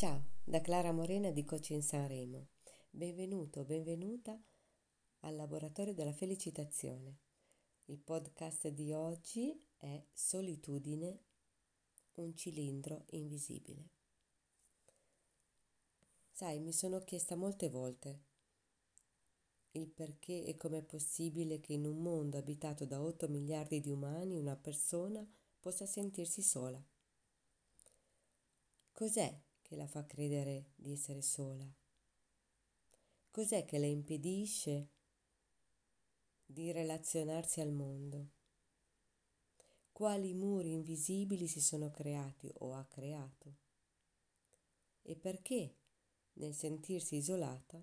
Ciao, da Clara Morena di Coaching Sanremo. Benvenuto, benvenuta al Laboratorio della Felicitazione. Il podcast di oggi è Solitudine, un cilindro invisibile. Sai, mi sono chiesta molte volte il perché e com'è possibile che in un mondo abitato da 8 miliardi di umani una persona possa sentirsi sola. Cos'è che la fa credere di essere sola? Cos'è che le impedisce di relazionarsi al mondo? Quali muri invisibili si sono creati o ha creato? E perché, nel sentirsi isolata,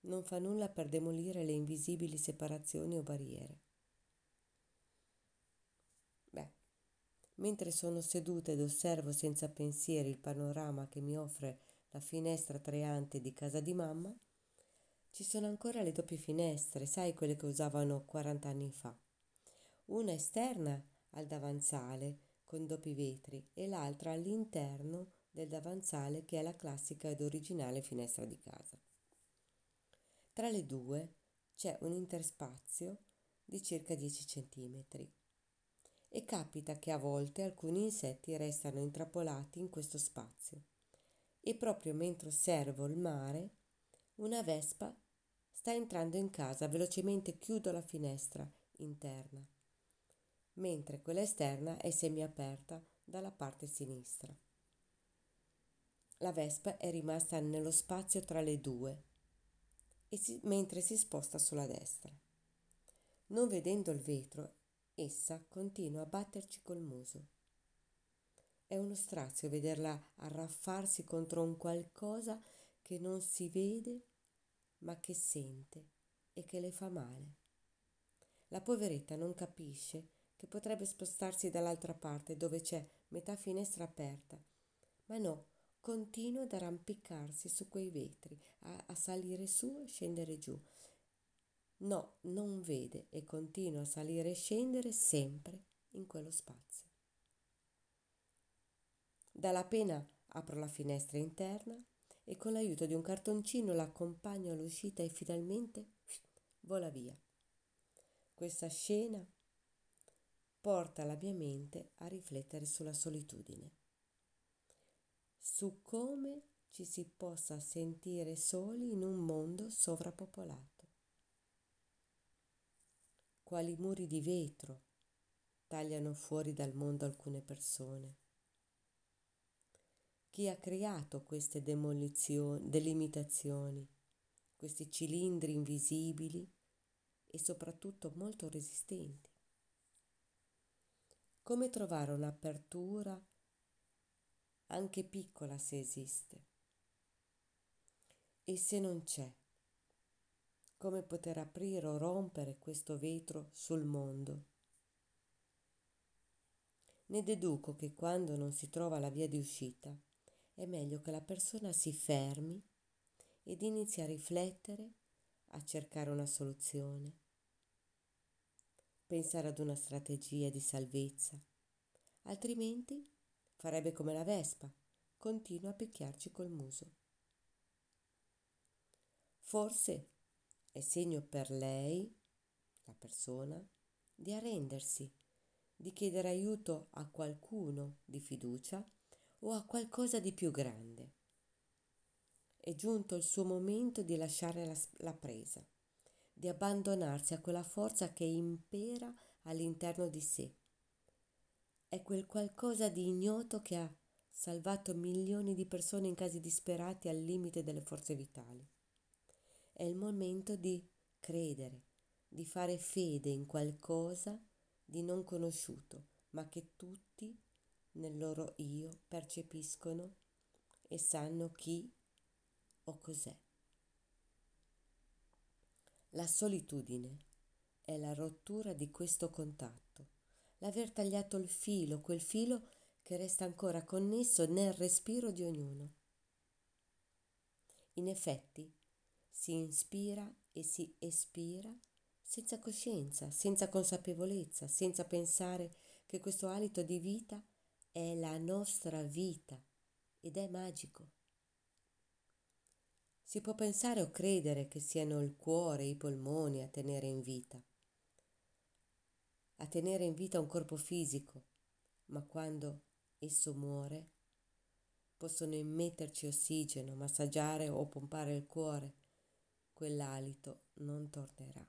non fa nulla per demolire le invisibili separazioni o barriere? Mentre sono seduta ed osservo senza pensieri il panorama che mi offre la finestra treante di casa di mamma, ci sono ancora le doppie finestre, sai quelle che usavano 40 anni fa. Una esterna al davanzale con doppi vetri e l'altra all'interno del davanzale che è la classica ed originale finestra di casa. Tra le due c'è un interspazio di circa 10 centimetri e capita che a volte alcuni insetti restano intrappolati in questo spazio. E proprio mentre osservo il mare, una vespa sta entrando in casa, velocemente chiudo la finestra interna, mentre quella esterna è semiaperta dalla parte sinistra. La vespa è rimasta nello spazio tra le due, si, mentre si sposta sulla destra. Non vedendo il vetro essa continua a batterci col muso. È uno strazio vederla arraffarsi contro un qualcosa che non si vede ma che sente e che le fa male. La poveretta non capisce che potrebbe spostarsi dall'altra parte dove c'è metà finestra aperta, ma no, continua ad arrampicarsi su quei vetri, a, a salire su e scendere giù, No, non vede e continua a salire e scendere sempre in quello spazio. Dalla pena apro la finestra interna e con l'aiuto di un cartoncino l'accompagno all'uscita e finalmente vola via. Questa scena porta la mia mente a riflettere sulla solitudine, su come ci si possa sentire soli in un mondo sovrappopolato quali muri di vetro tagliano fuori dal mondo alcune persone. Chi ha creato queste delimitazioni, questi cilindri invisibili e soprattutto molto resistenti? Come trovare un'apertura anche piccola se esiste? E se non c'è? Come poter aprire o rompere questo vetro sul mondo. Ne deduco che quando non si trova la via di uscita è meglio che la persona si fermi ed inizi a riflettere, a cercare una soluzione, pensare ad una strategia di salvezza, altrimenti farebbe come la Vespa, continua a picchiarci col muso. Forse è segno per lei, la persona, di arrendersi, di chiedere aiuto a qualcuno di fiducia o a qualcosa di più grande. È giunto il suo momento di lasciare la, la presa, di abbandonarsi a quella forza che impera all'interno di sé. È quel qualcosa di ignoto che ha salvato milioni di persone in casi disperati al limite delle forze vitali è il momento di credere, di fare fede in qualcosa di non conosciuto, ma che tutti nel loro io percepiscono e sanno chi o cos'è. La solitudine è la rottura di questo contatto, l'aver tagliato il filo, quel filo che resta ancora connesso nel respiro di ognuno. In effetti, si inspira e si espira senza coscienza, senza consapevolezza, senza pensare che questo alito di vita è la nostra vita ed è magico. Si può pensare o credere che siano il cuore e i polmoni a tenere in vita, a tenere in vita un corpo fisico, ma quando esso muore possono immetterci ossigeno, massaggiare o pompare il cuore, quell'alito non tornerà.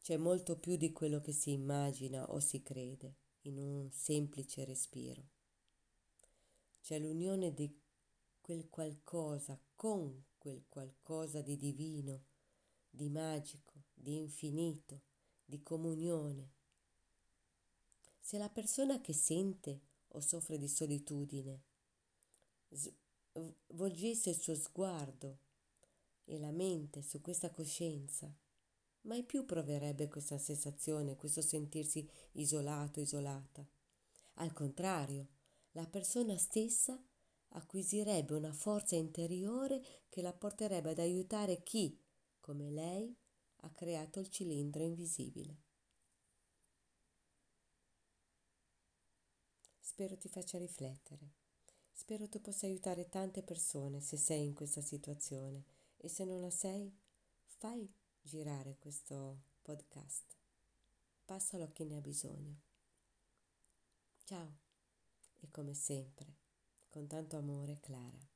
C'è molto più di quello che si immagina o si crede in un semplice respiro. C'è l'unione di quel qualcosa con quel qualcosa di divino, di magico, di infinito, di comunione. Se la persona che sente o soffre di solitudine volgesse il suo sguardo e la mente su questa coscienza, mai più proverebbe questa sensazione, questo sentirsi isolato, isolata. Al contrario, la persona stessa acquisirebbe una forza interiore che la porterebbe ad aiutare chi, come lei, ha creato il cilindro invisibile. Spero ti faccia riflettere. Spero tu possa aiutare tante persone se sei in questa situazione e se non la sei, fai girare questo podcast. Passalo a chi ne ha bisogno. Ciao e come sempre con tanto amore Clara.